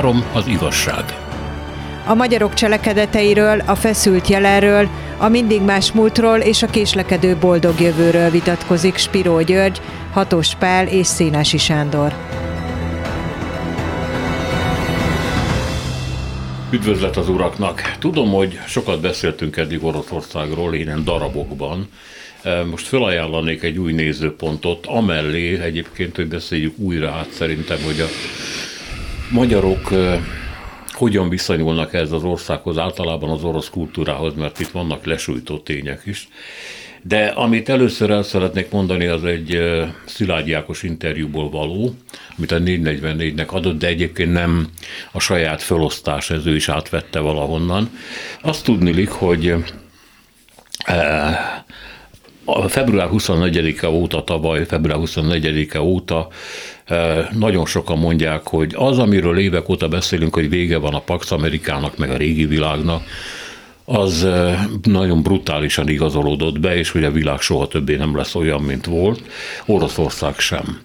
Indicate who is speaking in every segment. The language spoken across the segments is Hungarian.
Speaker 1: három az igazság.
Speaker 2: A magyarok cselekedeteiről, a feszült jelenről, a mindig más múltról és a késlekedő boldog jövőről vitatkozik Spiró György, Hatos Pál és Szénási Sándor.
Speaker 1: Üdvözlet az uraknak! Tudom, hogy sokat beszéltünk eddig Oroszországról, én darabokban. Most felajánlanék egy új nézőpontot, amellé egyébként, hogy beszéljük újra át szerintem, hogy a magyarok hogyan viszonyulnak ez az országhoz, általában az orosz kultúrához, mert itt vannak lesújtó tények is. De amit először el szeretnék mondani, az egy Szilágyi Ákos interjúból való, amit a 444-nek adott, de egyébként nem a saját felosztás, ez ő is átvette valahonnan. Azt tudnilik, hogy a február 24-e óta, tavaly február 24-e óta nagyon sokan mondják, hogy az, amiről évek óta beszélünk, hogy vége van a Pax Amerikának, meg a régi világnak, az nagyon brutálisan igazolódott be, és hogy a világ soha többé nem lesz olyan, mint volt, Oroszország sem.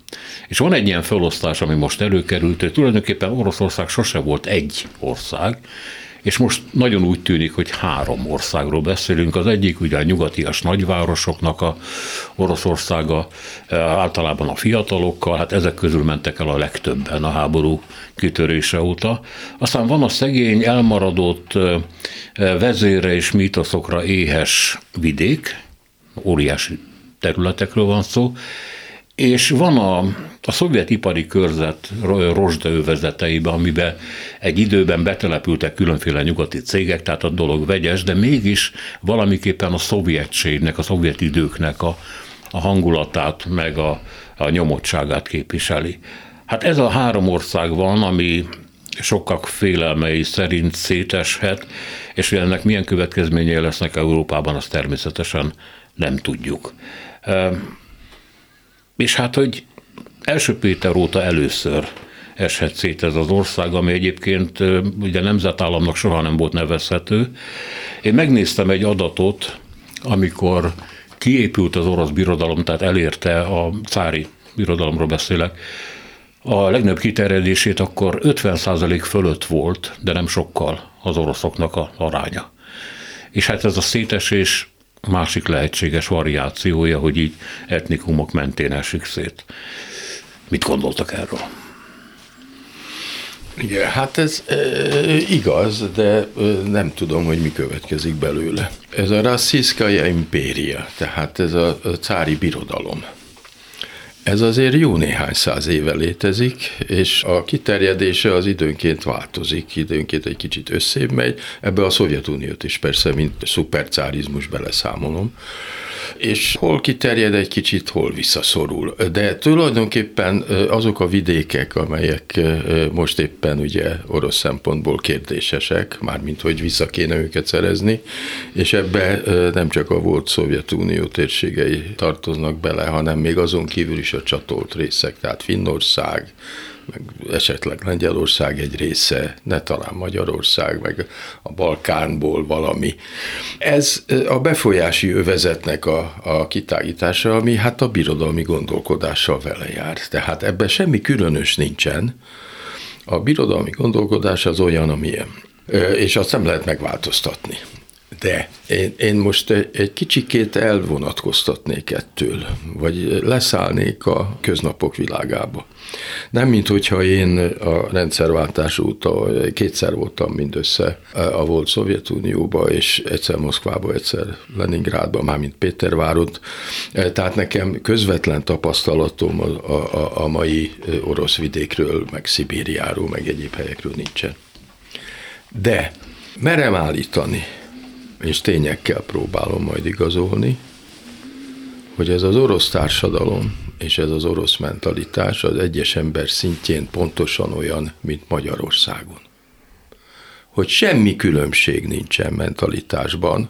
Speaker 1: És van egy ilyen felosztás, ami most előkerült, hogy tulajdonképpen Oroszország sose volt egy ország, és most nagyon úgy tűnik, hogy három országról beszélünk. Az egyik ugye a nyugatias nagyvárosoknak a Oroszországa, e, általában a fiatalokkal, hát ezek közül mentek el a legtöbben a háború kitörése óta. Aztán van a szegény, elmaradott e, e, vezére és mítoszokra éhes vidék, óriási területekről van szó, és van a, a szovjet ipari körzet rozsdaövezeteibe, amiben egy időben betelepültek különféle nyugati cégek, tehát a dolog vegyes, de mégis valamiképpen a szovjetségnek, a szovjet időknek a, a hangulatát, meg a, a nyomottságát képviseli. Hát ez a három ország van, ami sokak félelmei szerint széteshet, és hogy ennek milyen következményei lesznek Európában, azt természetesen nem tudjuk. És hát, hogy első Péter óta először eshet szét ez az ország, ami egyébként ugye nemzetállamnak soha nem volt nevezhető. Én megnéztem egy adatot, amikor kiépült az orosz birodalom, tehát elérte a cári birodalomról beszélek, a legnagyobb kiterjedését akkor 50% fölött volt, de nem sokkal az oroszoknak a aránya. És hát ez a szétesés másik lehetséges variációja, hogy így etnikumok mentén esik szét. Mit gondoltak erről?
Speaker 3: Igen, hát ez e, igaz, de e, nem tudom, hogy mi következik belőle. Ez a rassziszkaja impéria, tehát ez a, a cári birodalom. Ez azért jó néhány száz éve létezik, és a kiterjedése az időnként változik, időnként egy kicsit összébb megy. Ebbe a Szovjetuniót is persze, mint szupercárizmus beleszámolom és hol kiterjed egy kicsit, hol visszaszorul. De tulajdonképpen azok a vidékek, amelyek most éppen ugye orosz szempontból kérdésesek, mármint hogy vissza kéne őket szerezni, és ebbe nem csak a volt Szovjetunió térségei tartoznak bele, hanem még azon kívül is a csatolt részek, tehát Finnország, meg esetleg Lengyelország egy része, ne talán Magyarország, meg a Balkánból valami. Ez a befolyási övezetnek a, a kitágítása, ami hát a birodalmi gondolkodással vele jár. Tehát ebben semmi különös nincsen. A birodalmi gondolkodás az olyan, amilyen. És azt nem lehet megváltoztatni. De én, én most egy, kicsikét elvonatkoztatnék ettől, vagy leszállnék a köznapok világába. Nem, mint hogyha én a rendszerváltás óta kétszer voltam mindössze a volt Szovjetunióba, és egyszer Moszkvába, egyszer Leningrádba, mármint Pétervárot. Tehát nekem közvetlen tapasztalatom a, a, a mai orosz vidékről, meg Szibériáról, meg egyéb helyekről nincsen. De merem állítani, és tényekkel próbálom majd igazolni, hogy ez az orosz társadalom és ez az orosz mentalitás az egyes ember szintjén pontosan olyan, mint Magyarországon. Hogy semmi különbség nincsen mentalitásban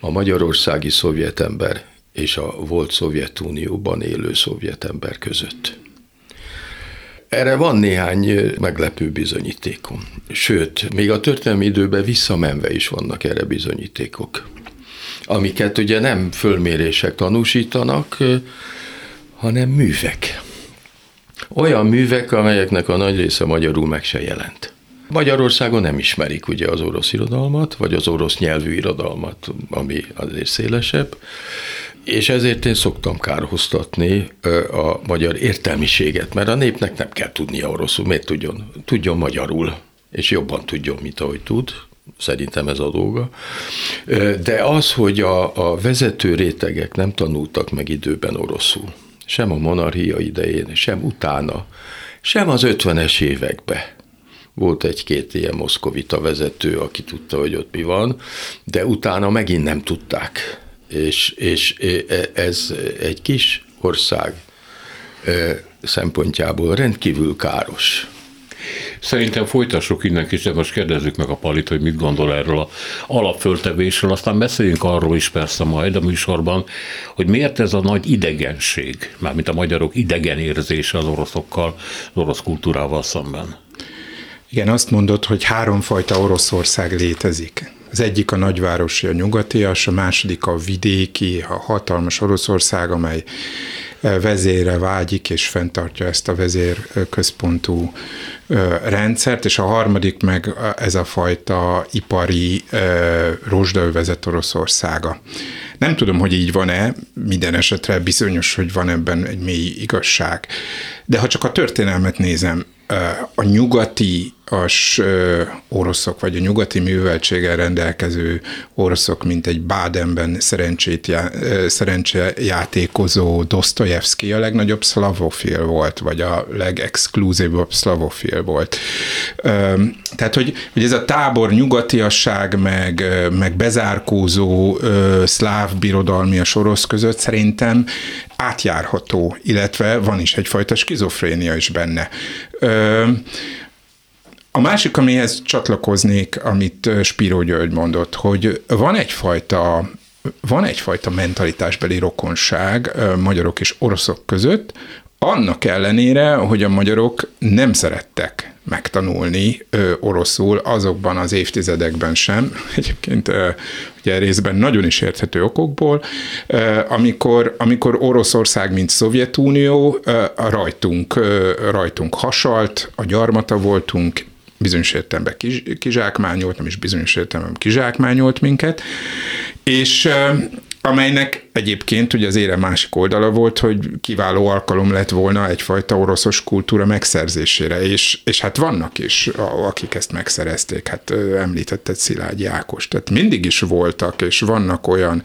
Speaker 3: a magyarországi szovjetember és a volt Szovjetunióban élő szovjetember között. Erre van néhány meglepő bizonyítékom. Sőt, még a történelmi időben visszamenve is vannak erre bizonyítékok, amiket ugye nem fölmérések tanúsítanak, hanem művek. Olyan művek, amelyeknek a nagy része magyarul meg se jelent. Magyarországon nem ismerik ugye az orosz irodalmat, vagy az orosz nyelvű irodalmat, ami azért szélesebb, és ezért én szoktam kárhoztatni a magyar értelmiséget, mert a népnek nem kell tudnia oroszul, miért tudjon? Tudjon magyarul, és jobban tudjon, mint ahogy tud, szerintem ez a dolga. De az, hogy a, a vezető rétegek nem tanultak meg időben oroszul, sem a monarchia idején, sem utána, sem az 50-es években. Volt egy-két ilyen moszkovita vezető, aki tudta, hogy ott mi van, de utána megint nem tudták. És, és ez egy kis ország szempontjából rendkívül káros.
Speaker 1: Szerintem folytassuk innen kis, de most kérdezzük meg a Palit, hogy mit gondol erről a alapföltevésről, aztán beszéljünk arról is persze majd a műsorban, hogy miért ez a nagy idegenség, mármint a magyarok idegen érzése az oroszokkal, az orosz kultúrával szemben.
Speaker 4: Igen, azt mondod, hogy háromfajta Oroszország létezik. Az egyik a nagyvárosi, a nyugatias, a második a vidéki, a hatalmas Oroszország, amely vezére vágyik és fenntartja ezt a vezér központú rendszert, és a harmadik meg ez a fajta ipari rozsdaövezet Oroszországa. Nem tudom, hogy így van-e, minden esetre bizonyos, hogy van ebben egy mély igazság. De ha csak a történelmet nézem, a nyugati as oroszok, vagy a nyugati műveltséggel rendelkező oroszok, mint egy Bádenben szerencsét já, szerencsejátékozó Dostoyevsky a legnagyobb szlavofil volt, vagy a legexkluzívabb szlavofil volt. Tehát, hogy, hogy ez a tábor nyugatiasság, meg, meg bezárkózó szláv birodalmias orosz között szerintem átjárható, illetve van is egyfajta skizofrénia is benne. A másik, amihez csatlakoznék, amit Spiro György mondott, hogy van egyfajta van egyfajta mentalitásbeli rokonság magyarok és oroszok között, annak ellenére, hogy a magyarok nem szerettek megtanulni oroszul azokban az évtizedekben sem, egyébként ö, ugye részben nagyon is érthető okokból, amikor, amikor Oroszország, mint Szovjetunió rajtunk, rajtunk hasalt, a gyarmata voltunk, bizonyos értelemben kiz, kizsákmányolt, nem is bizonyos értelemben kizsákmányolt minket, és amelynek egyébként ugye az ére másik oldala volt, hogy kiváló alkalom lett volna egyfajta oroszos kultúra megszerzésére, és, és hát vannak is, akik ezt megszerezték, hát említetted Szilágyi Ákos, tehát mindig is voltak, és vannak olyan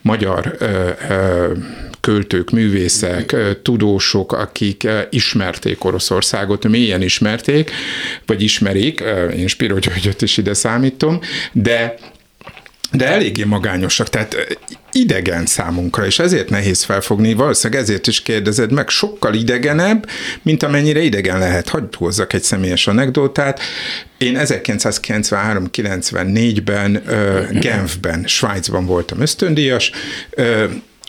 Speaker 4: magyar ö, ö, költők, művészek, tudósok, akik ismerték Oroszországot, mélyen ismerték, vagy ismerik, én Spiro Györgyöt is ide számítom, de de eléggé magányosak, tehát idegen számunkra, és ezért nehéz felfogni, valószínűleg ezért is kérdezed meg, sokkal idegenebb, mint amennyire idegen lehet. Hadd hozzak egy személyes anekdótát. Én 1993-94-ben Genfben, Svájcban voltam ösztöndíjas,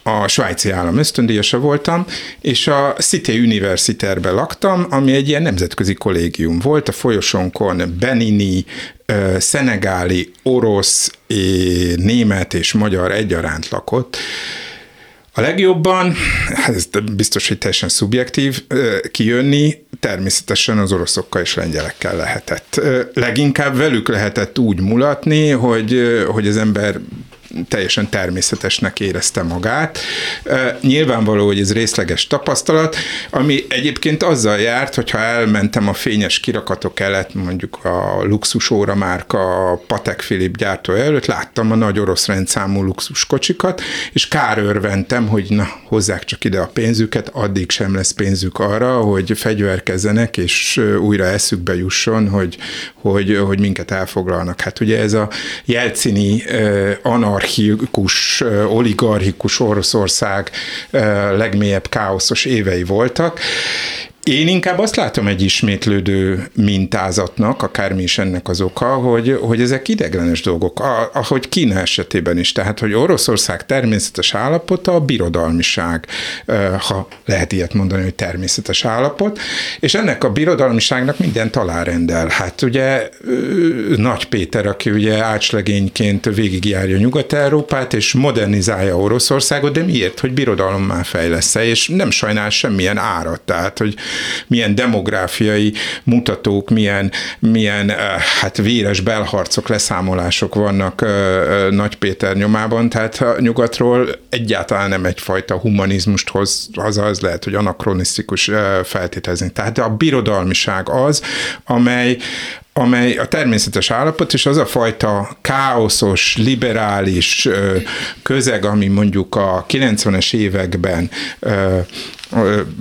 Speaker 4: a svájci állam ösztöndíjasa voltam, és a Cité Universitárben laktam, ami egy ilyen nemzetközi kollégium volt, a folyosónkon Benini, szenegáli, orosz, német és magyar egyaránt lakott, a legjobban, ez biztos, hogy teljesen szubjektív, kijönni természetesen az oroszokkal és lengyelekkel lehetett. Leginkább velük lehetett úgy mulatni, hogy, hogy az ember teljesen természetesnek érezte magát. Nyilvánvaló, hogy ez részleges tapasztalat, ami egyébként azzal járt, hogyha elmentem a fényes kirakatok előtt, mondjuk a luxus óra márka a Patek Philip gyártó előtt, láttam a nagy orosz rendszámú luxus kocsikat, és kár örventem, hogy na, hozzák csak ide a pénzüket, addig sem lesz pénzük arra, hogy fegyverkezzenek, és újra eszükbe jusson, hogy, hogy, hogy minket elfoglalnak. Hát ugye ez a jelcini anar anarchikus, oligarchikus Oroszország legmélyebb káoszos évei voltak, én inkább azt látom egy ismétlődő mintázatnak, akármi is ennek az oka, hogy, hogy ezek ideglenes dolgok, ahogy Kína esetében is. Tehát, hogy Oroszország természetes állapota a birodalmiság, ha lehet ilyet mondani, hogy természetes állapot, és ennek a birodalmiságnak minden találrendel. Hát ugye Nagy Péter, aki ugye ácslegényként végigjárja Nyugat-Európát, és modernizálja Oroszországot, de miért? Hogy birodalommá fejlesz és nem sajnál semmilyen árat. Tehát, hogy milyen demográfiai mutatók, milyen, milyen hát véres belharcok, leszámolások vannak Nagy Péter nyomában, tehát nyugatról egyáltalán nem egyfajta humanizmust hoz haza, az lehet, hogy anakronisztikus feltételezni. Tehát a birodalmiság az, amely, amely a természetes állapot, és az a fajta káoszos, liberális közeg, ami mondjuk a 90-es években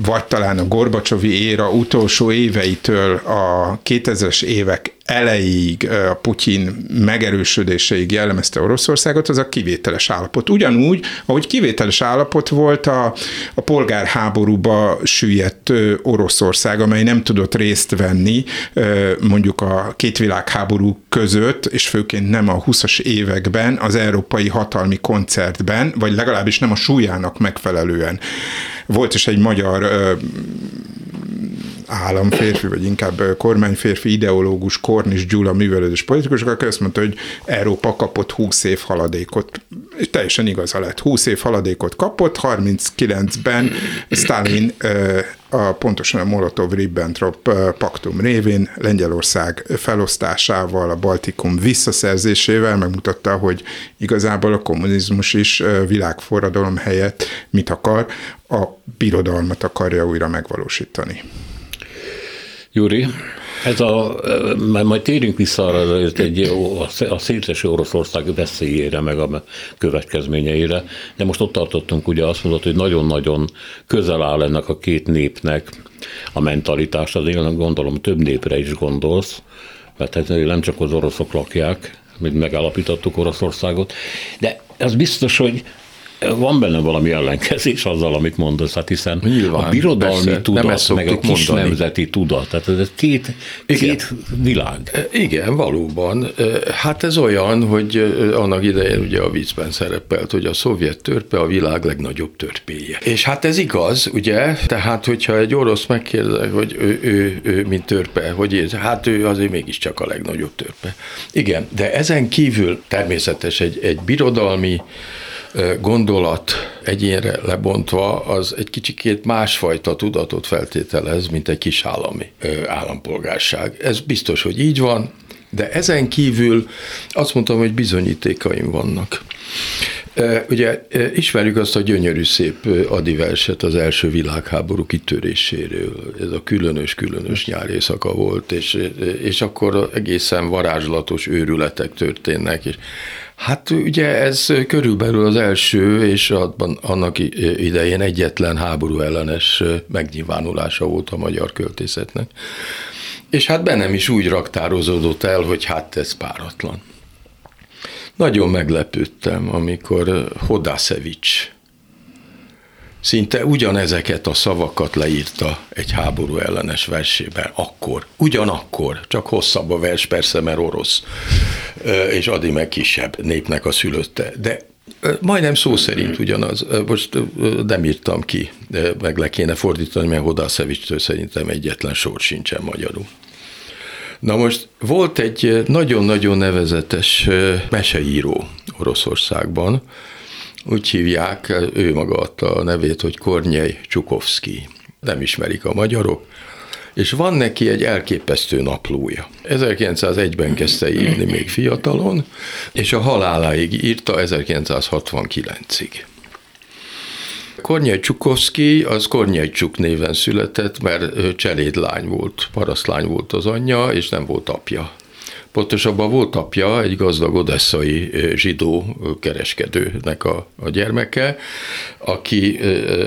Speaker 4: vagy talán a Gorbacsovi éra utolsó éveitől a 2000-es évek elejéig, a Putyin megerősödéseig jellemezte Oroszországot, az a kivételes állapot. Ugyanúgy, ahogy kivételes állapot volt a, a polgárháborúba süllyedt Oroszország, amely nem tudott részt venni mondjuk a két világháború között, és főként nem a 20-as években az európai hatalmi koncertben, vagy legalábbis nem a súlyának megfelelően. Volt is egy magyar államférfi, vagy inkább kormányférfi, ideológus, Kornis Gyula művelődés politikus, aki azt mondta, hogy Európa kapott 20 év haladékot. És teljesen igaza lett. 20 év haladékot kapott, 39-ben Stalin a, pontosan a Molotov-Ribbentrop paktum révén Lengyelország felosztásával, a Baltikum visszaszerzésével megmutatta, hogy igazából a kommunizmus is világforradalom helyett mit akar, a birodalmat akarja újra megvalósítani.
Speaker 1: Júri, ez a, mert majd térünk vissza arra, hogy egy, a széteső Oroszország veszélyére, meg a következményeire, de most ott tartottunk, ugye azt mondod, hogy nagyon-nagyon közel áll ennek a két népnek a mentalitás, az én gondolom több népre is gondolsz, mert ez nem csak az oroszok lakják, mint megállapítottuk Oroszországot, de az biztos, hogy van benne valami ellenkezés azzal, amit mondasz, hát hiszen Nyilván, a birodalmi persze, tudat, meg a kis mondani. nemzeti tudat, tehát ez két, Igen. két világ.
Speaker 3: E, igen, valóban. E, hát ez olyan, hogy e, annak idején ugye a viccben szerepelt, hogy a szovjet törpe a világ legnagyobb törpéje. És hát ez igaz, ugye? Tehát, hogyha egy orosz megkérdez, hogy ő, ő, ő mint törpe, hogy érzi, hát ő azért mégiscsak a legnagyobb törpe. Igen, de ezen kívül természetes egy, egy birodalmi gondolat egyénre lebontva, az egy kicsikét másfajta tudatot feltételez, mint egy kis állami állampolgárság. Ez biztos, hogy így van, de ezen kívül azt mondtam, hogy bizonyítékaim vannak. Ugye ismerjük azt a gyönyörű szép adiverset az első világháború kitöréséről. Ez a különös-különös nyári éjszaka volt, és, és akkor egészen varázslatos őrületek történnek, és Hát ugye ez körülbelül az első, és abban, annak idején egyetlen háború ellenes megnyilvánulása volt a magyar költészetnek. És hát bennem is úgy raktározódott el, hogy hát ez páratlan. Nagyon meglepődtem, amikor Hodászevics szinte ugyanezeket a szavakat leírta egy háború ellenes versében, akkor, ugyanakkor, csak hosszabb a vers persze, mert orosz, és Adi meg kisebb népnek a szülötte, de majdnem szó szerint ugyanaz, most nem írtam ki, meg le kéne fordítani, mert Hodászevics szerintem egyetlen sor sincsen magyarul. Na most volt egy nagyon-nagyon nevezetes meseíró Oroszországban, úgy hívják, ő maga adta a nevét, hogy Kornyej Csukovszki. Nem ismerik a magyarok, és van neki egy elképesztő naplója. 1901-ben kezdte írni még fiatalon, és a haláláig írta 1969-ig. Kornyej Csukovszki, az Kornyej Csuk néven született, mert cselédlány volt, parasztlány volt az anyja, és nem volt apja. Pontosabban volt apja, egy gazdag odesszai zsidó kereskedőnek a, a gyermeke, aki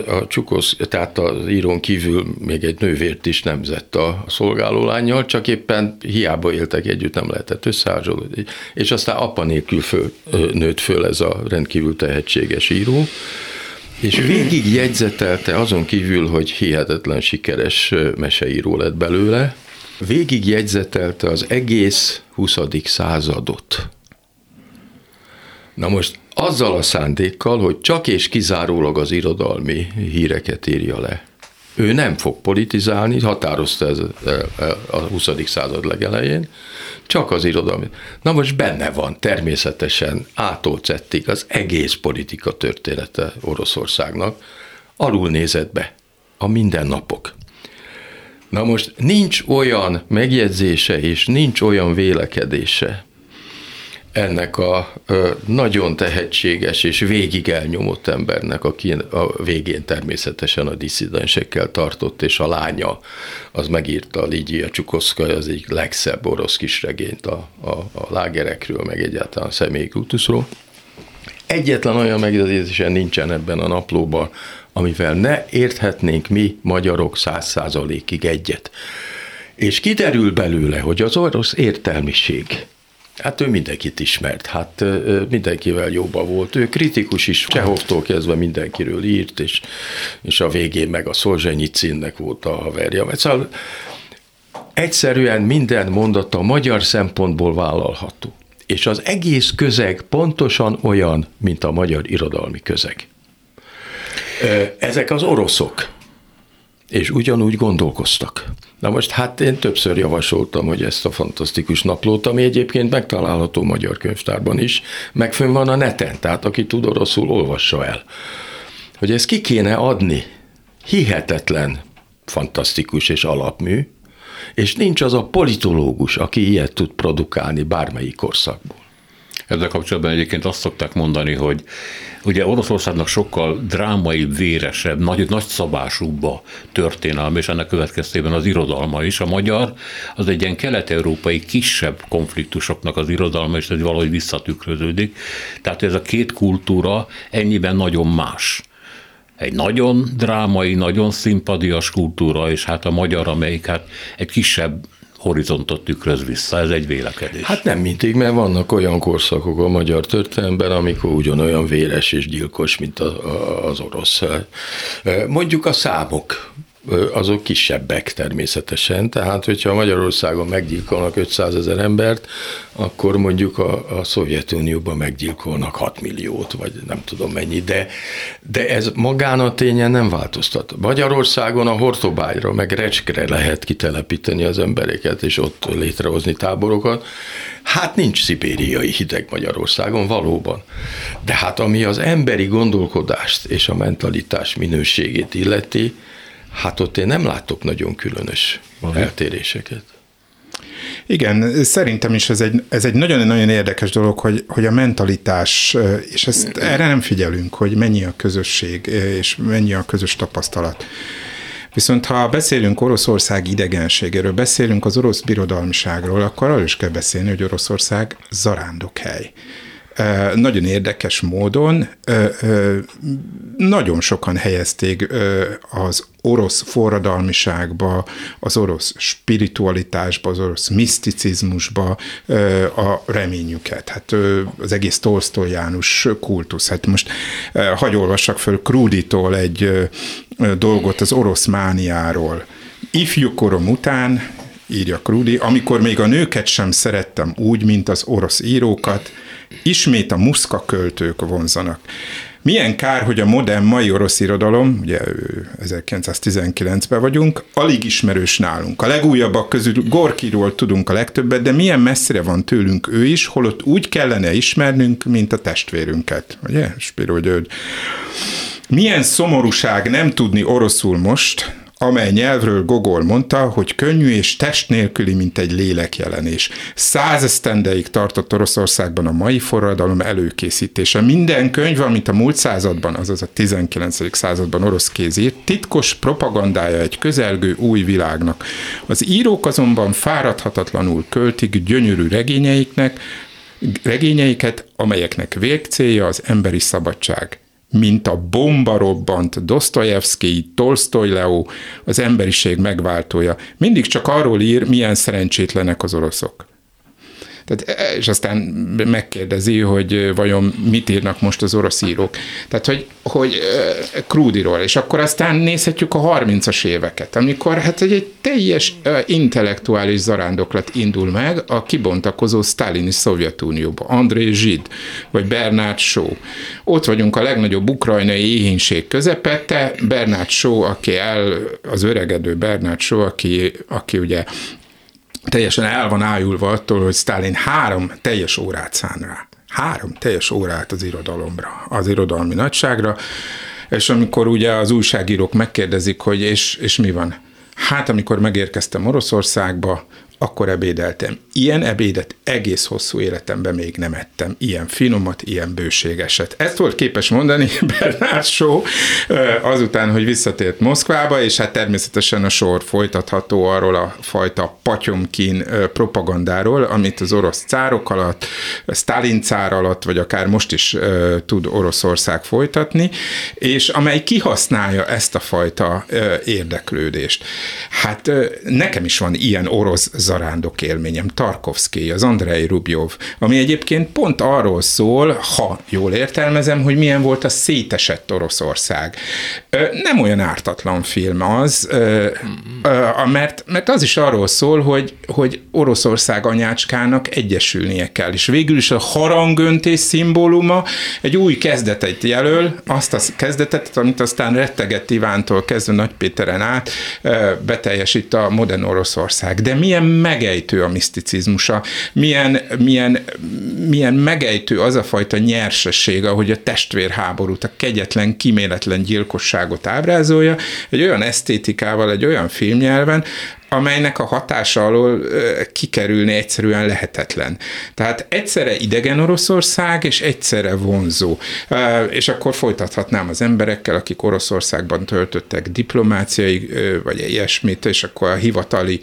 Speaker 3: a csukosz, tehát az írón kívül még egy nővért is nemzett a szolgáló lányjal, csak éppen hiába éltek együtt, nem lehetett összeházsolódni. És aztán apa nélkül föl, nőtt föl ez a rendkívül tehetséges író, és végig jegyzetelte azon kívül, hogy hihetetlen sikeres meseíró lett belőle, végig jegyzetelte az egész 20. századot. Na most azzal a szándékkal, hogy csak és kizárólag az irodalmi híreket írja le. Ő nem fog politizálni, határozta ez a 20. század legelején, csak az irodalmi. Na most benne van természetesen ától az egész politika története Oroszországnak, alul nézett be a mindennapok. Na most nincs olyan megjegyzése és nincs olyan vélekedése ennek a nagyon tehetséges és végig elnyomott embernek, aki a végén természetesen a disszidensekkel tartott, és a lánya az megírta a Ligia Csukoszka, az egyik legszebb orosz kisregényt a, a, a lágerekről, meg egyáltalán a személykultuszról. Egyetlen olyan megjegyzésen nincsen ebben a naplóban, amivel ne érthetnénk mi magyarok száz százalékig egyet. És kiderül belőle, hogy az orosz értelmiség, Hát ő mindenkit ismert, hát mindenkivel jóba volt. Ő kritikus is, Csehovtól kezdve mindenkiről írt, és, és a végén meg a Szolzsenyicinnek volt a haverja. Szóval egyszerűen minden mondata magyar szempontból vállalható. És az egész közeg pontosan olyan, mint a magyar irodalmi közeg. Ezek az oroszok, és ugyanúgy gondolkoztak. Na most hát én többször javasoltam, hogy ezt a fantasztikus naplót, ami egyébként megtalálható magyar könyvtárban is, meg fönn van a neten, tehát aki tud oroszul, olvassa el. Hogy ezt ki kéne adni, hihetetlen, fantasztikus és alapmű, és nincs az a politológus, aki ilyet tud produkálni bármelyik korszakból.
Speaker 1: Ezzel kapcsolatban egyébként azt szokták mondani, hogy ugye Oroszországnak sokkal drámai, véresebb, nagy, nagy szabásúbb a történelme, és ennek következtében az irodalma is. A magyar az egy ilyen kelet-európai kisebb konfliktusoknak az irodalma, és ez valahogy visszatükröződik. Tehát ez a két kultúra ennyiben nagyon más egy nagyon drámai, nagyon szimpadias kultúra, és hát a magyar, amelyik hát egy kisebb horizontot tükröz vissza, ez egy vélekedés.
Speaker 3: Hát nem mindig, mert vannak olyan korszakok a magyar történelemben, amikor ugyanolyan véres és gyilkos, mint az orosz. Mondjuk a számok azok kisebbek természetesen, tehát hogyha Magyarországon meggyilkolnak 500 ezer embert, akkor mondjuk a, a Szovjetunióban meggyilkolnak 6 milliót, vagy nem tudom mennyi, de, de ez magán a tényen nem változtat. Magyarországon a Hortobágyra, meg Recskre lehet kitelepíteni az embereket, és ott létrehozni táborokat. Hát nincs szibériai hideg Magyarországon, valóban. De hát ami az emberi gondolkodást és a mentalitás minőségét illeti, Hát ott én nem látok nagyon különös Aha. eltéréseket.
Speaker 4: Igen, szerintem is ez egy, ez egy nagyon-nagyon érdekes dolog, hogy, hogy a mentalitás, és ezt erre nem figyelünk, hogy mennyi a közösség, és mennyi a közös tapasztalat. Viszont ha beszélünk Oroszország idegenségéről, beszélünk az orosz birodalmiságról, akkor arról is kell beszélni, hogy Oroszország zarándokhely nagyon érdekes módon nagyon sokan helyezték az orosz forradalmiságba, az orosz spiritualitásba, az orosz miszticizmusba a reményüket. Hát az egész Tolstoyánus kultusz. Hát most hagy olvassak föl Krúditól egy dolgot az orosz mániáról. Ifjú korom után, írja Krudi, amikor még a nőket sem szerettem úgy, mint az orosz írókat, ismét a muszka költők vonzanak. Milyen kár, hogy a modern mai orosz irodalom, ugye 1919-ben vagyunk, alig ismerős nálunk. A legújabbak közül Gorkiról tudunk a legtöbbet, de milyen messzire van tőlünk ő is, holott úgy kellene ismernünk, mint a testvérünket. Ugye, Spiro György? Milyen szomorúság nem tudni oroszul most, amely nyelvről Gogol mondta, hogy könnyű és test nélküli, mint egy lélekjelenés. Százesztendeig tartott Oroszországban a mai forradalom előkészítése. Minden könyv, amit a múlt században, azaz a 19. században orosz kéz írt, titkos propagandája egy közelgő új világnak. Az írók azonban fáradhatatlanul költik gyönyörű regényeiknek, regényeiket, amelyeknek végcélja az emberi szabadság mint a bomba robbant Dostoyevsky, Tolstoy Leo, az emberiség megváltója. Mindig csak arról ír, milyen szerencsétlenek az oroszok. Tehát, e, és aztán megkérdezi, hogy vajon mit írnak most az orosz írók. Tehát, hogy, hogy Krúdiról, és akkor aztán nézhetjük a 30-as éveket, amikor hát egy, egy teljes intellektuális zarándoklat indul meg a kibontakozó sztálini Szovjetunióba. André Zsid, vagy Bernard Shaw. Ott vagyunk a legnagyobb ukrajnai éhínség közepette, Bernard Shaw, aki el, az öregedő Bernard Shaw, aki, aki ugye teljesen el van ájulva attól, hogy Stalin három teljes órát szán rá. Három teljes órát az irodalomra, az irodalmi nagyságra, és amikor ugye az újságírók megkérdezik, hogy és, és mi van? hát amikor megérkeztem Oroszországba, akkor ebédeltem. Ilyen ebédet egész hosszú életemben még nem ettem. Ilyen finomat, ilyen bőségeset. Ezt volt képes mondani Bernard Shaw azután, hogy visszatért Moszkvába, és hát természetesen a sor folytatható arról a fajta patyomkin propagandáról, amit az orosz cárok alatt, Stalin cár alatt, vagy akár most is tud Oroszország folytatni, és amely kihasználja ezt a fajta érdeklődést. Hát nekem is van ilyen orosz zarándok élményem, Tarkovsky, az Andrei Rubjov, ami egyébként pont arról szól, ha jól értelmezem, hogy milyen volt a szétesett Oroszország. Nem olyan ártatlan film az, mert, mert az is arról szól, hogy, hogy Oroszország anyácskának egyesülnie kell, és végül is a harangöntés szimbóluma egy új kezdetet jelöl, azt a kezdetet, amit aztán rettegett Ivántól kezdve Nagy Péteren át beteljesít a modern Oroszország. De milyen megejtő a miszticizmusa, milyen, milyen, milyen megejtő az a fajta nyersesség, ahogy a testvérháborút, a kegyetlen, kiméletlen gyilkosságot ábrázolja, egy olyan esztétikával, egy olyan filmnyelven, amelynek a hatása alól kikerülni egyszerűen lehetetlen. Tehát egyszerre idegen Oroszország, és egyszerre vonzó. És akkor folytathatnám az emberekkel, akik Oroszországban töltöttek diplomáciai, vagy ilyesmit, és akkor a hivatali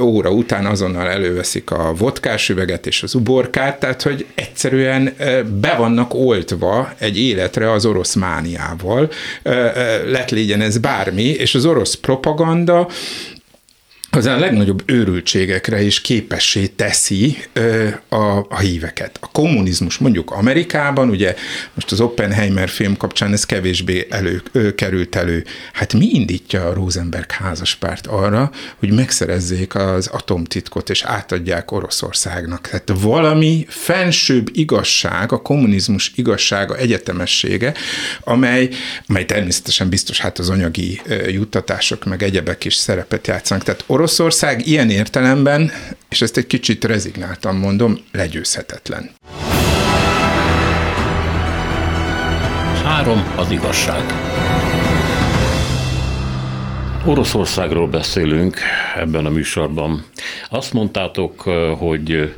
Speaker 4: óra után azonnal előveszik a vodkás üveget és az uborkát, tehát hogy egyszerűen be vannak oltva egy életre az orosz mániával, lett legyen ez bármi, és az orosz propaganda az a legnagyobb őrültségekre is képessé teszi ö, a, a híveket. A kommunizmus mondjuk Amerikában, ugye most az Oppenheimer film kapcsán ez kevésbé elő, ö, került elő. Hát mi indítja a Rosenberg házaspárt arra, hogy megszerezzék az atomtitkot és átadják Oroszországnak. Tehát valami fensőbb igazság, a kommunizmus igazsága, egyetemessége, amely, amely természetesen biztos hát az anyagi juttatások meg egyebek is szerepet játszanak. Tehát Oroszország ilyen értelemben, és ezt egy kicsit rezignáltan mondom, legyőzhetetlen.
Speaker 1: Három az igazság. Oroszországról beszélünk ebben a műsorban. Azt mondtátok, hogy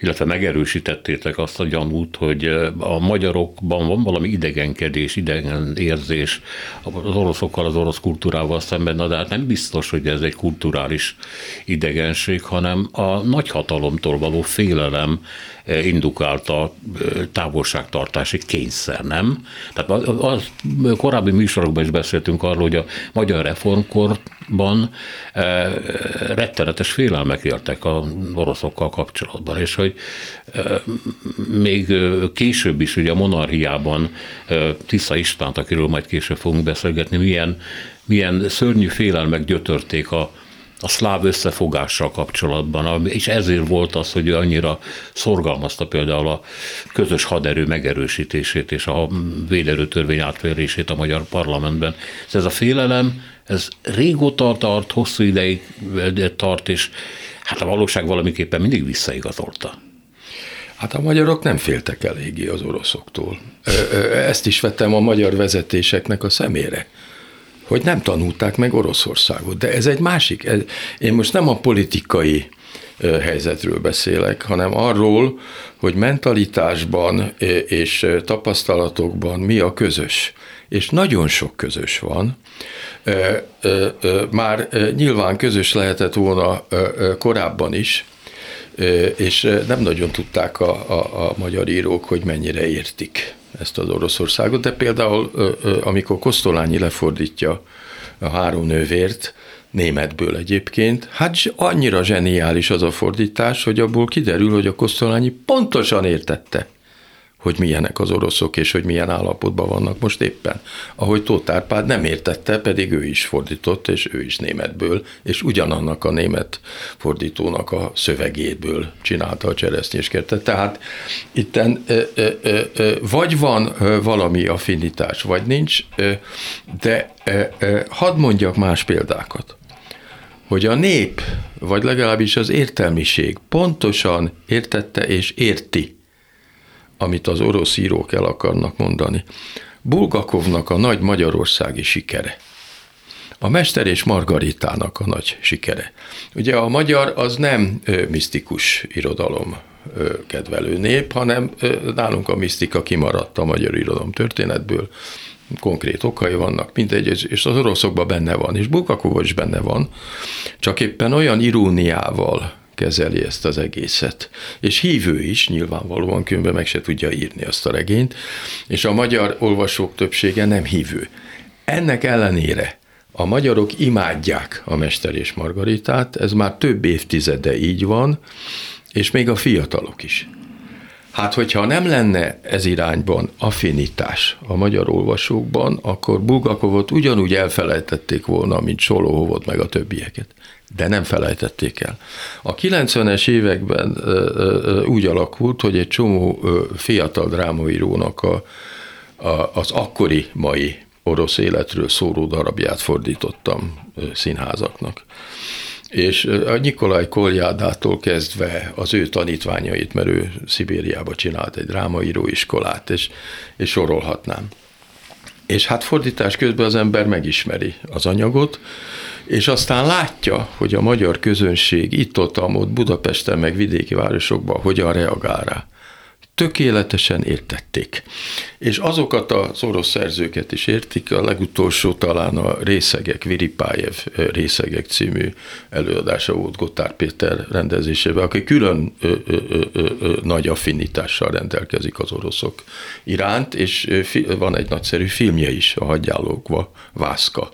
Speaker 1: illetve megerősítettétek azt a gyanút, hogy a magyarokban van valami idegenkedés, idegen érzés az oroszokkal, az orosz kultúrával szemben, de hát nem biztos, hogy ez egy kulturális idegenség, hanem a nagyhatalomtól való félelem indukálta távolságtartási kényszer, nem? Tehát az, korábbi műsorokban is beszéltünk arról, hogy a magyar reformkorban rettenetes félelmek éltek a oroszokkal kapcsolatban, és hogy még később is, ugye a monarchiában Tisza Istvánt, akiről majd később fogunk beszélgetni, milyen, milyen szörnyű félelmek gyötörték a, a szláv összefogással kapcsolatban, és ezért volt az, hogy annyira szorgalmazta például a közös haderő megerősítését és a véderőtörvény átverését a magyar parlamentben. Ez a félelem, ez régóta tart, hosszú ideig tart, és hát a valóság valamiképpen mindig visszaigazolta.
Speaker 3: Hát a magyarok nem féltek eléggé az oroszoktól. Ezt is vettem a magyar vezetéseknek a szemére hogy nem tanulták meg Oroszországot. De ez egy másik. Én most nem a politikai helyzetről beszélek, hanem arról, hogy mentalitásban és tapasztalatokban mi a közös. És nagyon sok közös van. Már nyilván közös lehetett volna korábban is, és nem nagyon tudták a, a, a magyar írók, hogy mennyire értik ezt az Oroszországot, de például amikor Kosztolányi lefordítja a három nővért, németből egyébként, hát annyira zseniális az a fordítás, hogy abból kiderül, hogy a Kosztolányi pontosan értette, hogy milyenek az oroszok, és hogy milyen állapotban vannak most éppen. Ahogy Tóth Árpád nem értette, pedig ő is fordított, és ő is németből, és ugyanannak a német fordítónak a szövegéből csinálta a cseresznyéskertet. Tehát itten vagy van valami affinitás, vagy nincs, de hadd mondjak más példákat hogy a nép, vagy legalábbis az értelmiség pontosan értette és érti amit az orosz írók el akarnak mondani. Bulgakovnak a nagy magyarországi sikere, A Mester és Margaritának a nagy sikere. Ugye a magyar az nem misztikus irodalom kedvelő nép, hanem nálunk a misztika kimaradt a magyar irodalom történetből, konkrét okai vannak, mindegy, és az oroszokban benne van, és Bulgakov is benne van, csak éppen olyan iróniával kezeli ezt az egészet. És hívő is, nyilvánvalóan különben meg se tudja írni azt a regényt, és a magyar olvasók többsége nem hívő. Ennek ellenére a magyarok imádják a Mester és Margaritát, ez már több évtizede így van, és még a fiatalok is. Hát, hogyha nem lenne ez irányban affinitás a magyar olvasókban, akkor Bulgakovot ugyanúgy elfelejtették volna, mint Solohovot meg a többieket. De nem felejtették el. A 90-es években úgy alakult, hogy egy csomó fiatal drámaírónak a, a, az akkori mai orosz életről szóló darabját fordítottam színházaknak és a Nikolaj Koljádától kezdve az ő tanítványait, mert ő Szibériába csinált egy drámaíróiskolát, és, és sorolhatnám. És hát fordítás közben az ember megismeri az anyagot, és aztán látja, hogy a magyar közönség itt-ott, ott Budapesten, meg vidéki városokban hogyan reagál rá tökéletesen értették. És azokat az orosz szerzőket is értik, a legutolsó talán a Részegek, Viripájev Részegek című előadása volt Gotár Péter rendezésében, aki külön ö, ö, ö, ö, nagy affinitással rendelkezik az oroszok iránt, és van egy nagyszerű filmje is, a Hagyjálókva, Vászka,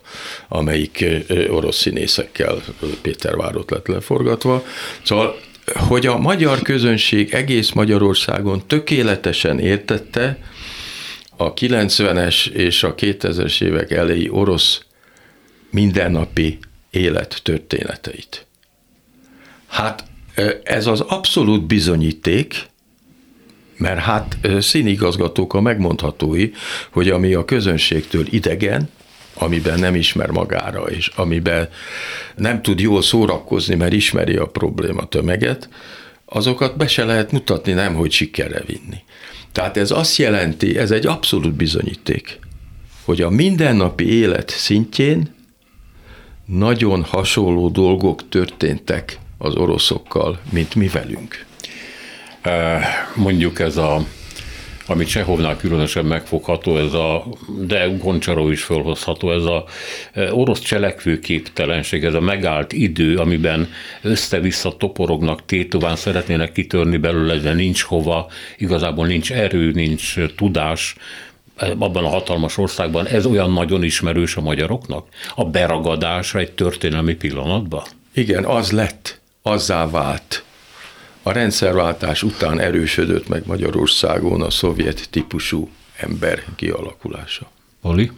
Speaker 3: amelyik orosz színészekkel Pétervárot lett leforgatva. Szóval hogy a magyar közönség egész Magyarországon tökéletesen értette a 90-es és a 2000-es évek elejé orosz mindennapi élet történeteit. Hát ez az abszolút bizonyíték, mert hát színigazgatók a megmondhatói, hogy ami a közönségtől idegen, amiben nem ismer magára, és amiben nem tud jól szórakozni, mert ismeri a probléma tömeget, azokat be se lehet mutatni, nem hogy sikerre vinni. Tehát ez azt jelenti, ez egy abszolút bizonyíték, hogy a mindennapi élet szintjén nagyon hasonló dolgok történtek az oroszokkal, mint mi velünk.
Speaker 1: Mondjuk ez a ami Csehovnál különösen megfogható, ez a, de Goncsaró is felhozható, ez a e, orosz cselekvőképtelenség, ez a megállt idő, amiben össze-vissza toporognak, tétován szeretnének kitörni belőle, de nincs hova, igazából nincs erő, nincs tudás, e, abban a hatalmas országban, ez olyan nagyon ismerős a magyaroknak? A beragadásra egy történelmi pillanatban?
Speaker 3: Igen, az lett, azzá vált a rendszerváltás után erősödött meg Magyarországon a szovjet típusú ember kialakulása.
Speaker 1: Oli?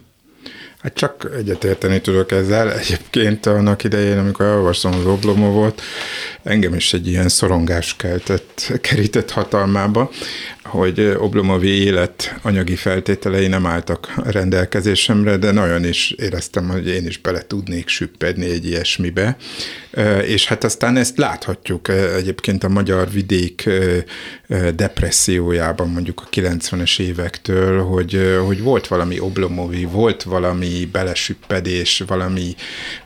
Speaker 4: Hát csak egyetérteni tudok ezzel. Egyébként annak idején, amikor elolvastam az Oblomovot, engem is egy ilyen szorongás keltett, kerített hatalmába, hogy Oblomovi élet anyagi feltételei nem álltak rendelkezésemre, de nagyon is éreztem, hogy én is bele tudnék süppedni egy ilyesmibe. És hát aztán ezt láthatjuk egyébként a magyar vidék depressziójában mondjuk a 90-es évektől, hogy, hogy volt valami Oblomovi, volt valami belesüppedés, valami,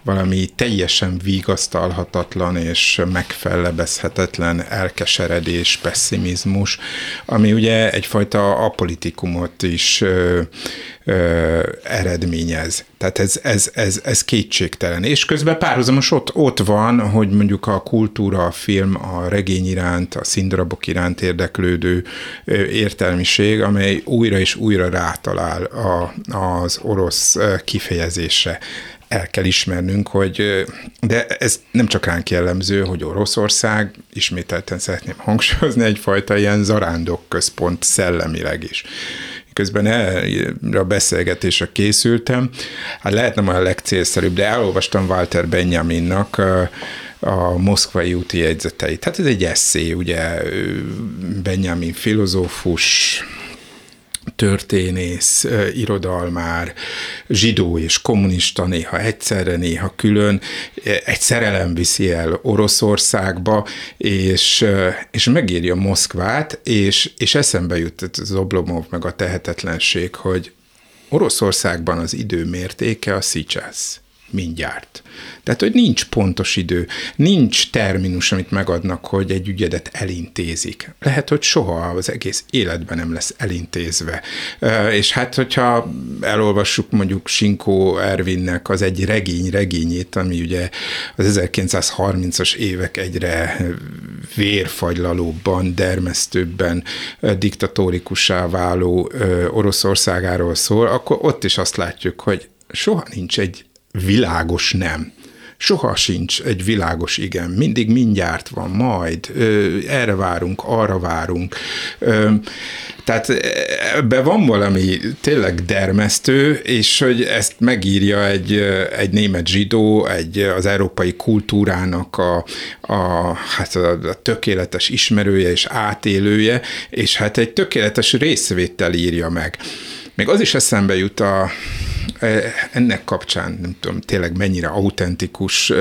Speaker 4: valami teljesen vigasztalhatatlan és megfellebezhetetlen elkeseredés, pessimizmus, ami ugye egyfajta apolitikumot is ö, ö, eredményez. Tehát ez, ez, ez, ez kétségtelen. És közben párhuzamos ott, ott van, hogy mondjuk a kultúra, a film, a regény iránt, a színdarabok iránt érdeklődő értelmiség, amely újra és újra rátalál a, az orosz kifejezésre el kell ismernünk, hogy, de ez nem csak ránk jellemző, hogy Oroszország, ismételten szeretném hangsúlyozni, egyfajta ilyen zarándok központ szellemileg is közben erre a beszélgetésre készültem, hát lehet nem a legcélszerűbb, de elolvastam Walter Benjaminnak a, a moszkvai úti jegyzeteit. Hát ez egy eszé, ugye Benjamin filozófus, történész, irodalmár, zsidó és kommunista néha egyszerre, néha külön, egy szerelem viszi el Oroszországba, és, és megírja Moszkvát, és, és eszembe jut az Oblomov meg a tehetetlenség, hogy Oroszországban az idő mértéke a szicsász. Mindjárt. Tehát, hogy nincs pontos idő, nincs terminus, amit megadnak, hogy egy ügyedet elintézik. Lehet, hogy soha az egész életben nem lesz elintézve. És hát, hogyha elolvassuk mondjuk Sinkó Ervinnek az egy regény regényét, ami ugye az 1930-as évek egyre vérfagylalóbban, dermesztőbben, diktatórikussá váló Oroszországáról szól, akkor ott is azt látjuk, hogy soha nincs egy világos nem. Soha sincs egy világos igen, mindig mindjárt van, majd, ö, erre várunk, arra várunk. Ö, tehát ebbe van valami tényleg dermesztő, és hogy ezt megírja egy, egy német zsidó, egy az európai kultúrának a, a, hát a, a tökéletes ismerője és átélője, és hát egy tökéletes részvétel írja meg. Még az is eszembe jut a, e, ennek kapcsán, nem tudom tényleg mennyire autentikus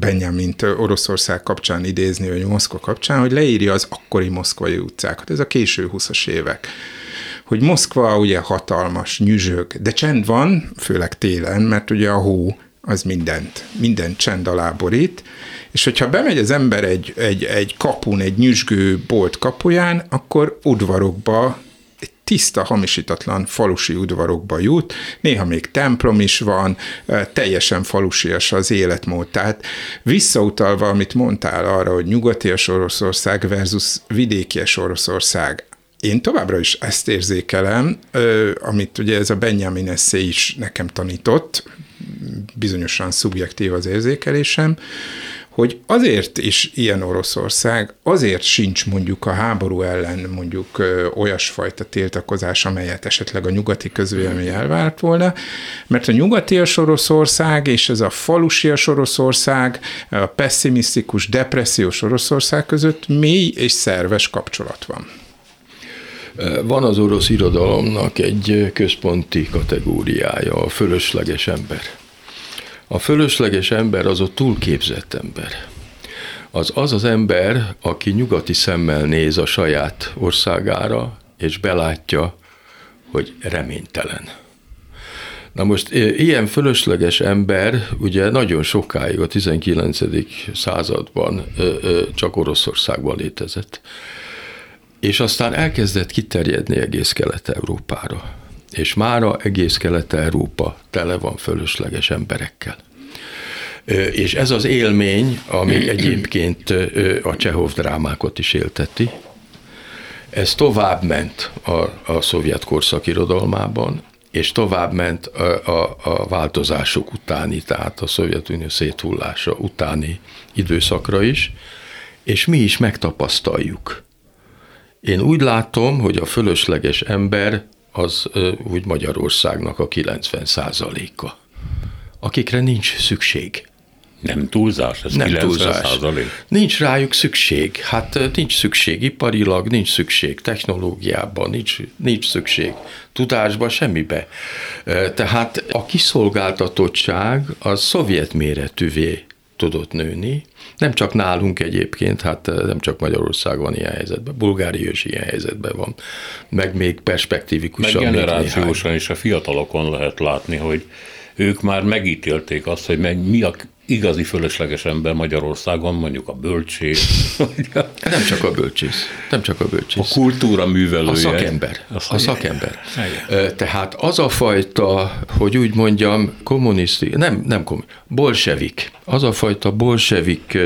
Speaker 4: Benjamint Oroszország kapcsán idézni, vagy Moszkva kapcsán, hogy leírja az akkori moszkvai utcákat, ez a késő 20-as évek. Hogy Moszkva ugye hatalmas, nyüzsög, de csend van, főleg télen, mert ugye a hó az mindent, mindent csend alá borít, és hogyha bemegy az ember egy, egy, egy kapun, egy nyüzsgő bolt kapuján, akkor udvarokba tiszta, hamisítatlan falusi udvarokba jut, néha még templom is van, teljesen falusias az életmód. Tehát visszautalva, amit mondtál arra, hogy nyugatias Oroszország versus vidékies Oroszország, én továbbra is ezt érzékelem, amit ugye ez a Benjamin eszé is nekem tanított, bizonyosan szubjektív az érzékelésem, hogy azért is ilyen Oroszország, azért sincs mondjuk a háború ellen mondjuk olyasfajta tiltakozás, amelyet esetleg a nyugati közvélemény elvárt volna, mert a nyugatias Oroszország és ez a falusias Oroszország, a pessimisztikus, depressziós Oroszország között mély és szerves kapcsolat van.
Speaker 3: Van az orosz irodalomnak egy központi kategóriája, a fölösleges ember. A fölösleges ember az a túlképzett ember. Az az az ember, aki nyugati szemmel néz a saját országára, és belátja, hogy reménytelen. Na most ilyen fölösleges ember ugye nagyon sokáig a 19. században csak Oroszországban létezett. És aztán elkezdett kiterjedni egész Kelet-Európára és mára egész Kelet-Európa tele van fölösleges emberekkel. És ez az élmény, ami egyébként a Csehov drámákat is élteti, ez tovább ment a, a szovjet korszak irodalmában, és tovább ment a, a, a változások utáni, tehát a Szovjetunió széthullása utáni időszakra is, és mi is megtapasztaljuk. Én úgy látom, hogy a fölösleges ember az úgy Magyarországnak a 90 százaléka, akikre nincs szükség.
Speaker 1: Nem túlzás, ez Nem túlzás. Százalék.
Speaker 3: Nincs rájuk szükség. Hát nincs szükség iparilag, nincs szükség technológiában, nincs, nincs szükség tudásba, semmibe. Tehát a kiszolgáltatottság az szovjet méretűvé tudott nőni, nem csak nálunk egyébként, hát eh, nem csak Magyarország van ilyen helyzetben, Bulgária is ilyen helyzetben van, meg még perspektívikusan.
Speaker 1: Meg generációsan is a fiatalokon lehet látni, hogy ők már megítélték azt, hogy mi a igazi fölösleges ember Magyarországon, mondjuk a bölcsész.
Speaker 3: nem csak a bölcsész, nem csak a bölcsész.
Speaker 1: A kultúra művelője. A
Speaker 3: szakember. A, a szakember. Igen. Tehát az a fajta, hogy úgy mondjam, kommuniszti, nem, nem kommuniszti, bolsevik, az a fajta bolsevik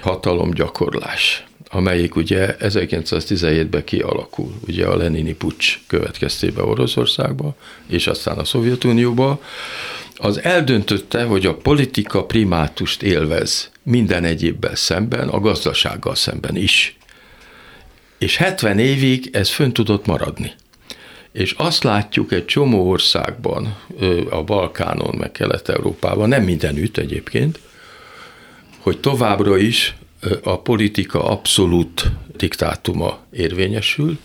Speaker 3: hatalomgyakorlás, amelyik ugye 1917-ben kialakul, ugye a Lenini pucs következtében Oroszországba, és aztán a Szovjetunióba, az eldöntötte, hogy a politika primátust élvez minden egyébbel szemben, a gazdasággal szemben is. És 70 évig ez fönn tudott maradni. És azt látjuk egy csomó országban, a Balkánon, meg Kelet-Európában, nem mindenütt egyébként, hogy továbbra is a politika abszolút diktátuma érvényesül,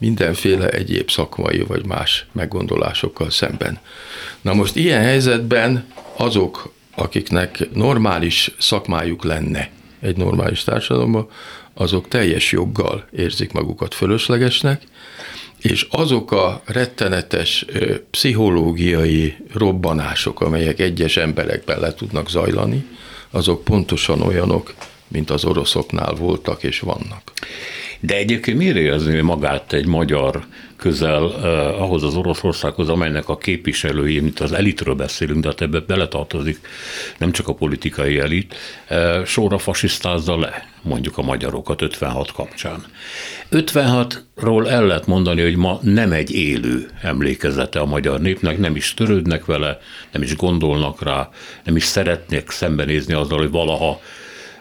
Speaker 3: mindenféle egyéb szakmai vagy más meggondolásokkal szemben. Na most ilyen helyzetben azok, akiknek normális szakmájuk lenne egy normális társadalomban, azok teljes joggal érzik magukat fölöslegesnek, és azok a rettenetes pszichológiai robbanások, amelyek egyes emberekben le tudnak zajlani, azok pontosan olyanok, mint az oroszoknál voltak és vannak.
Speaker 1: De egyébként miért érzi magát egy magyar közel eh, ahhoz az Oroszországhoz, amelynek a képviselői, mint az elitről beszélünk, de hát ebbe beletartozik nem csak a politikai elit, eh, sorra fasisztázza le mondjuk a magyarokat 56 kapcsán. 56-ról el lehet mondani, hogy ma nem egy élő emlékezete a magyar népnek, nem is törődnek vele, nem is gondolnak rá, nem is szeretnék szembenézni azzal, hogy valaha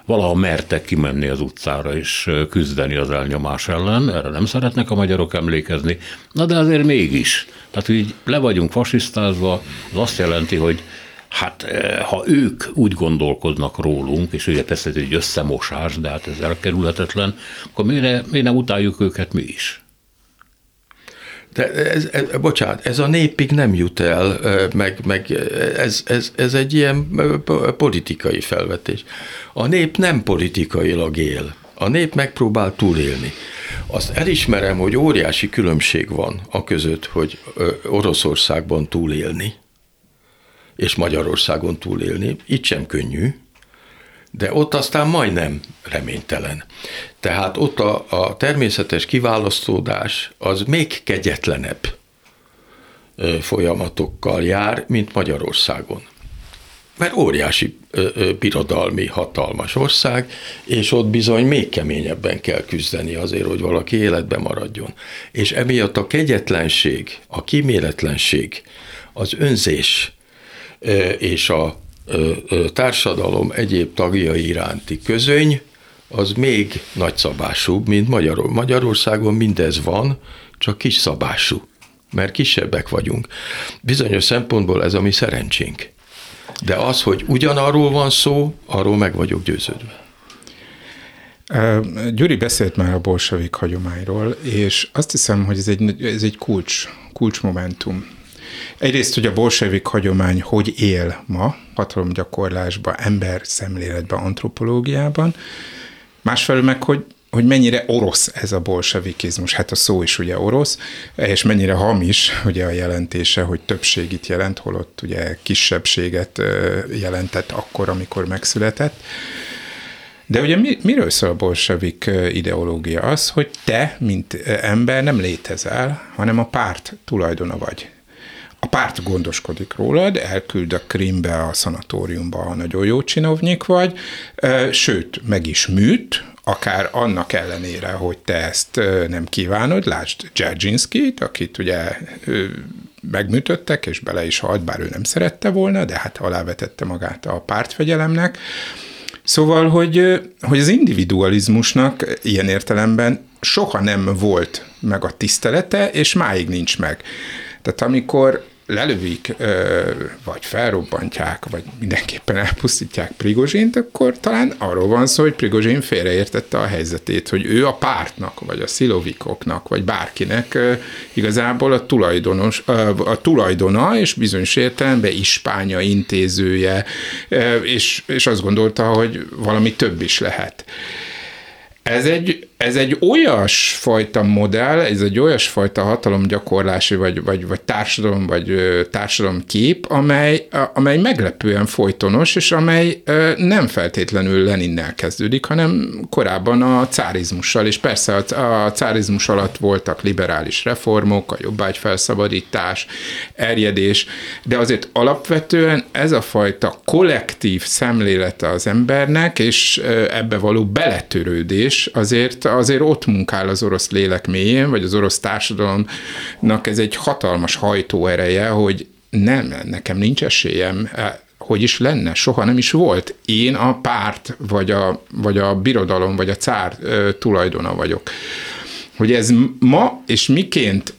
Speaker 1: valaha mertek kimenni az utcára és küzdeni az elnyomás ellen, erre nem szeretnek a magyarok emlékezni, na de azért mégis. Tehát, hogy le vagyunk fasisztázva, az azt jelenti, hogy Hát ha ők úgy gondolkoznak rólunk, és ugye persze ez egy összemosás, de hát ez elkerülhetetlen, akkor miért, miért nem utáljuk őket mi is?
Speaker 3: De ez, ez, bocsánat, ez a népig nem jut el, meg, meg ez, ez, ez egy ilyen politikai felvetés. A nép nem politikailag él. A nép megpróbál túlélni. Azt elismerem, hogy óriási különbség van a között, hogy Oroszországban túlélni, és Magyarországon túlélni. Itt sem könnyű, de ott aztán majdnem reménytelen. Tehát ott a, a természetes kiválasztódás az még kegyetlenebb folyamatokkal jár, mint Magyarországon. Mert óriási birodalmi, hatalmas ország, és ott bizony még keményebben kell küzdeni azért, hogy valaki életben maradjon. És emiatt a kegyetlenség, a kíméletlenség, az önzés és a társadalom egyéb tagjai iránti közöny, az még nagyszabásúbb, mint Magyarországon. Magyarországon mindez van, csak kis szabású, mert kisebbek vagyunk. Bizonyos szempontból ez a mi szerencsénk. De az, hogy ugyanarról van szó, arról meg vagyok győződve.
Speaker 4: Gyuri beszélt már a bolsevik hagyományról, és azt hiszem, hogy ez egy, ez egy kulcs, kulcsmomentum Egyrészt, hogy a bolsevik hagyomány hogy él ma hatalomgyakorlásban, ember szemléletben, antropológiában, másfelől meg, hogy hogy mennyire orosz ez a bolsevikizmus, hát a szó is ugye orosz, és mennyire hamis ugye a jelentése, hogy többségit jelent, holott ugye kisebbséget jelentett akkor, amikor megszületett. De ugye mi, miről szól a bolsevik ideológia? Az, hogy te, mint ember nem létezel, hanem a párt tulajdona vagy a párt gondoskodik rólad, elküld a Krimbe, a szanatóriumba, ha nagyon jó csinovnyik vagy, sőt, meg is műt, akár annak ellenére, hogy te ezt nem kívánod, lásd Dzserdzsinszkit, akit ugye megműtöttek, és bele is halt, bár ő nem szerette volna, de hát alávetette magát a pártfegyelemnek. Szóval, hogy, hogy az individualizmusnak ilyen értelemben soha nem volt meg a tisztelete, és máig nincs meg. Tehát amikor lelövik, vagy felrobbantják, vagy mindenképpen elpusztítják Prigozsint, akkor talán arról van szó, hogy Prigozsin félreértette a helyzetét, hogy ő a pártnak, vagy a szilovikoknak, vagy bárkinek igazából a, tulajdonos, a tulajdona, és bizonyos értelemben ispánya intézője, és, és azt gondolta, hogy valami több is lehet. Ez egy, ez egy olyas fajta modell, ez egy olyas fajta hatalomgyakorlási, vagy, vagy, vagy társadalom, vagy társadalomkép, amely, amely meglepően folytonos, és amely nem feltétlenül Leninnel kezdődik, hanem korábban a cárizmussal, és persze a, a cárizmus alatt voltak liberális reformok, a jobbágyfelszabadítás, erjedés, de azért alapvetően ez a fajta kollektív szemlélete az embernek, és ebbe való beletörődés, is azért, azért ott munkál az orosz lélek mélyén, vagy az orosz társadalomnak ez egy hatalmas hajtóereje, hogy nem, nekem nincs esélyem, e, hogy is lenne, soha nem is volt. Én a párt, vagy a, vagy a birodalom, vagy a cár tulajdona vagyok. Hogy ez ma és miként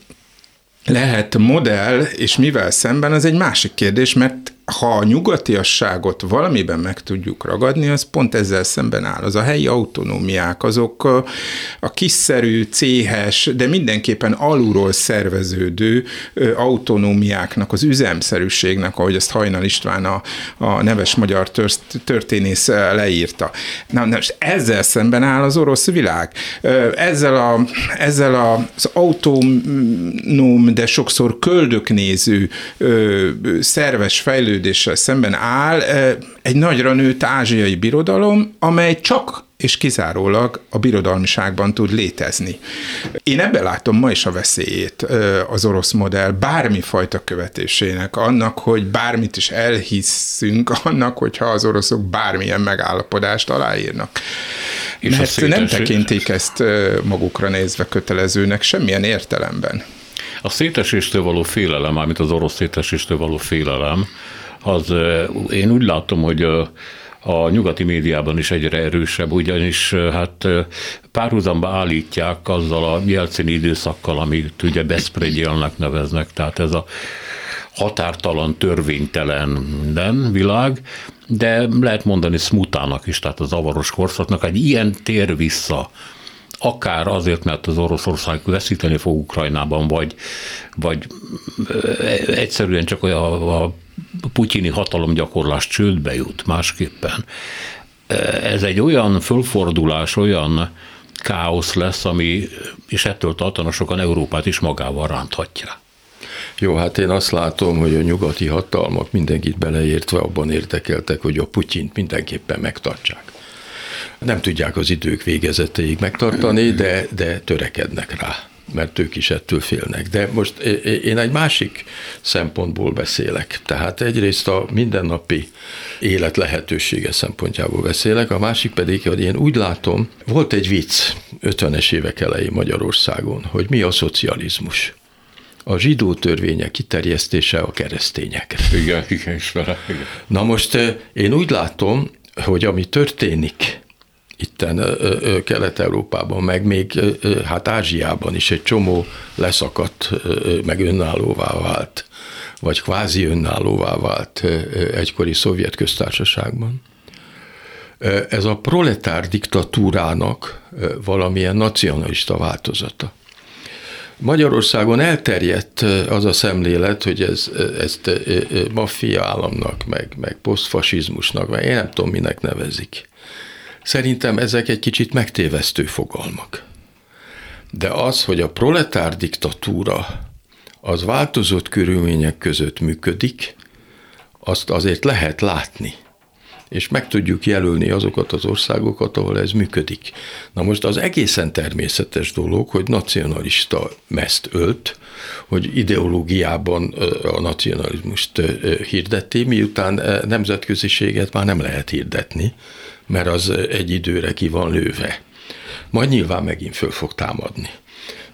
Speaker 4: lehet modell, és mivel szemben, az egy másik kérdés, mert ha a nyugatiasságot valamiben meg tudjuk ragadni, az pont ezzel szemben áll. Az a helyi autonómiák, azok a, a kiszerű, céhes, de mindenképpen alulról szerveződő autonómiáknak, az üzemszerűségnek, ahogy ezt Hajnal István a, a neves magyar történész leírta. Na, na most ezzel szemben áll az orosz világ. Ezzel, a, ezzel az autonóm, de sokszor köldöknéző szerves fejlődés fejlődéssel szemben áll egy nagyra nőtt ázsiai birodalom, amely csak és kizárólag a birodalmiságban tud létezni. Én ebben látom ma is a veszélyét az orosz modell bármifajta követésének, annak, hogy bármit is elhisszünk, annak, hogyha az oroszok bármilyen megállapodást aláírnak. És Mert nem tekintik ezt magukra nézve kötelezőnek semmilyen értelemben.
Speaker 1: A széteséstől való félelem, mármint az orosz széteséstől való félelem, az én úgy látom, hogy a, a nyugati médiában is egyre erősebb, ugyanis hát párhuzamba állítják azzal a jelcini időszakkal, amit ugye Beszpregyelnek neveznek, tehát ez a határtalan, törvénytelen minden világ, de lehet mondani Smutának is, tehát az zavaros korszaknak egy ilyen tér vissza, akár azért, mert az Oroszország veszíteni fog Ukrajnában, vagy, vagy egyszerűen csak a, a putyini hatalomgyakorlás csődbe jut másképpen. Ez egy olyan fölfordulás, olyan káosz lesz, ami, és ettől tartana sokan Európát is magával ránthatja.
Speaker 3: Jó, hát én azt látom, hogy a nyugati hatalmak mindenkit beleértve abban érdekeltek, hogy a Putyint mindenképpen megtartsák. Nem tudják az idők végezeteig megtartani, de, de törekednek rá mert ők is ettől félnek. De most én egy másik szempontból beszélek. Tehát egyrészt a mindennapi élet lehetősége szempontjából beszélek, a másik pedig, hogy én úgy látom, volt egy vicc 50-es évek elején Magyarországon, hogy mi a szocializmus a zsidó törvények kiterjesztése a keresztényekre.
Speaker 1: Igen, igen, ismerem.
Speaker 3: Na most én úgy látom, hogy ami történik itten Kelet-Európában, meg még hát Ázsiában is egy csomó leszakadt, meg önállóvá vált, vagy kvázi önállóvá vált egykori szovjet köztársaságban. Ez a proletár diktatúrának valamilyen nacionalista változata. Magyarországon elterjedt az a szemlélet, hogy ez, ezt maffia államnak, meg, meg posztfasizmusnak, vagy én nem tudom, minek nevezik. Szerintem ezek egy kicsit megtévesztő fogalmak. De az, hogy a proletár diktatúra az változott körülmények között működik, azt azért lehet látni és meg tudjuk jelölni azokat az országokat, ahol ez működik. Na most az egészen természetes dolog, hogy nacionalista meszt ölt, hogy ideológiában a nacionalizmust hirdetté, miután nemzetköziséget már nem lehet hirdetni, mert az egy időre ki van lőve. Majd nyilván megint föl fog támadni.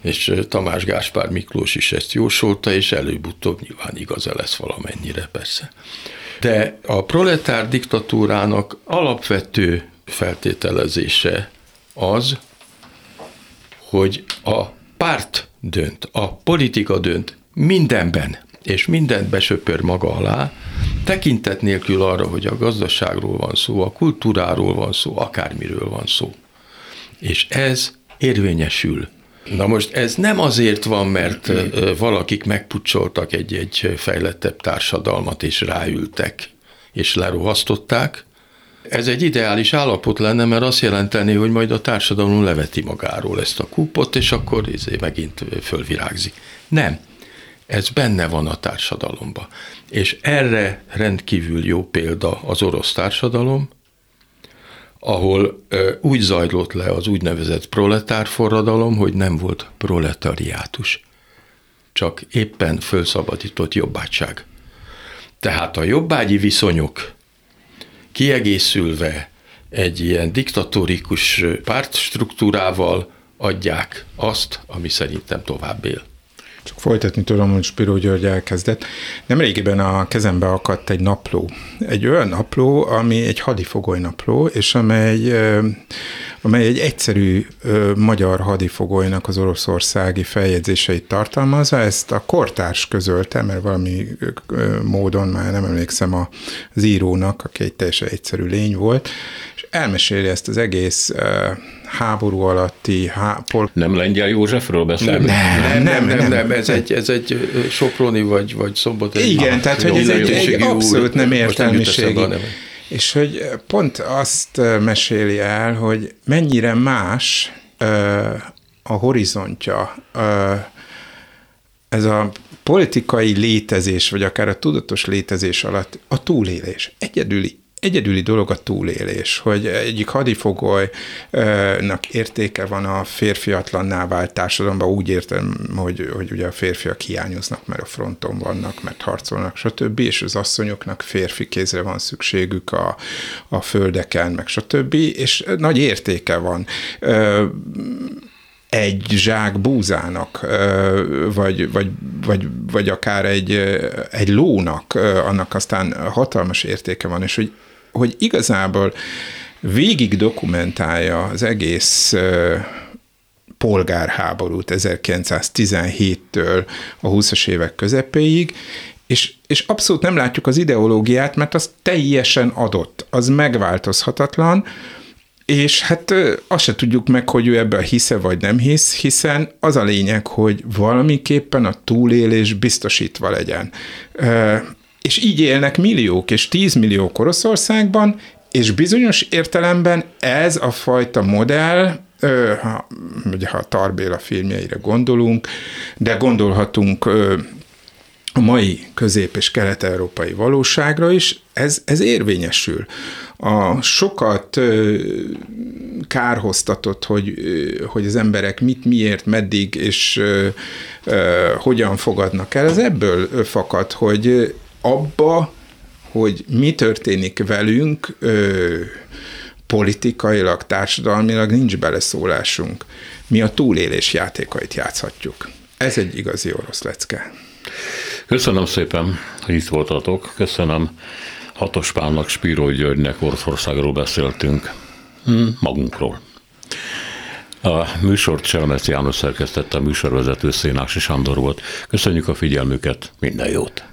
Speaker 3: És Tamás Gáspár Miklós is ezt jósolta, és előbb-utóbb nyilván igaza lesz valamennyire persze. De a proletár diktatúrának alapvető feltételezése az, hogy a párt dönt, a politika dönt mindenben, és mindent besöpör maga alá, tekintet nélkül arra, hogy a gazdaságról van szó, a kultúráról van szó, akármiről van szó. És ez érvényesül. Na most ez nem azért van, mert valakik megpucsoltak egy-egy fejlettebb társadalmat, és ráültek, és lerohasztották. Ez egy ideális állapot lenne, mert azt jelenteni, hogy majd a társadalom leveti magáról ezt a kúpot, és akkor izé megint fölvirágzik. Nem ez benne van a társadalomban. És erre rendkívül jó példa az orosz társadalom, ahol úgy zajlott le az úgynevezett proletár forradalom, hogy nem volt proletariátus, csak éppen fölszabadított jobbátság. Tehát a jobbágyi viszonyok kiegészülve egy ilyen diktatórikus pártstruktúrával adják azt, ami szerintem tovább él.
Speaker 4: Csak folytatni tudom, hogy Spiró György elkezdett. Nem a kezembe akadt egy napló. Egy olyan napló, ami egy hadifogoly napló, és amely, amely egy egyszerű magyar hadifogolynak az oroszországi feljegyzéseit tartalmazza. Ezt a kortárs közölte, mert valami módon már nem emlékszem az írónak, aki egy teljesen egyszerű lény volt, elmeséli ezt az egész háború alatti... Há,
Speaker 1: pol... Nem Lengyel Józsefről beszélünk?
Speaker 3: Nem, nem, nem, nem, nem, nem, ez egy, ez egy Soproni vagy, vagy Szobot.
Speaker 4: Igen, tehát hogy ez egy, egy abszolút nem értelmiségi. És hogy pont azt meséli el, hogy mennyire más a horizontja ez a politikai létezés, vagy akár a tudatos létezés alatt a túlélés. Egyedüli egyedüli dolog a túlélés, hogy egyik hadifogolynak értéke van a férfiatlanná vált társadalomban, úgy értem, hogy, hogy ugye a férfiak hiányoznak, mert a fronton vannak, mert harcolnak, stb., és az asszonyoknak férfi kézre van szükségük a, a földeken, meg stb., és nagy értéke van egy zsák búzának, vagy, vagy, vagy, vagy akár egy, egy lónak, annak aztán hatalmas értéke van, és hogy hogy igazából végig dokumentálja az egész polgárháborút 1917-től a 20-as évek közepéig, és, és abszolút nem látjuk az ideológiát, mert az teljesen adott, az megváltozhatatlan, és hát azt se tudjuk meg, hogy ő ebben hisze vagy nem hisz, hiszen az a lényeg, hogy valamiképpen a túlélés biztosítva legyen. És így élnek milliók és tízmilliók Oroszországban, és bizonyos értelemben ez a fajta modell, ha, ugye ha a Tarbéla filmjeire gondolunk, de gondolhatunk a mai közép- és kelet-európai valóságra is, ez, ez érvényesül. A sokat kárhoztatott, hogy, hogy az emberek mit, miért, meddig és hogyan fogadnak el, ez ebből fakad, hogy abba, hogy mi történik velünk ö, politikailag, társadalmilag nincs beleszólásunk. Mi a túlélés játékait játszhatjuk. Ez egy igazi orosz lecke.
Speaker 1: Köszönöm szépen, hogy itt voltatok. Köszönöm Hatos Pálnak, Spíró Györgynek Oroszországról beszéltünk. Hm, magunkról. A műsort Cselmec János szerkesztette, a műsorvezető Szénási Sándor volt. Köszönjük a figyelmüket, minden jót!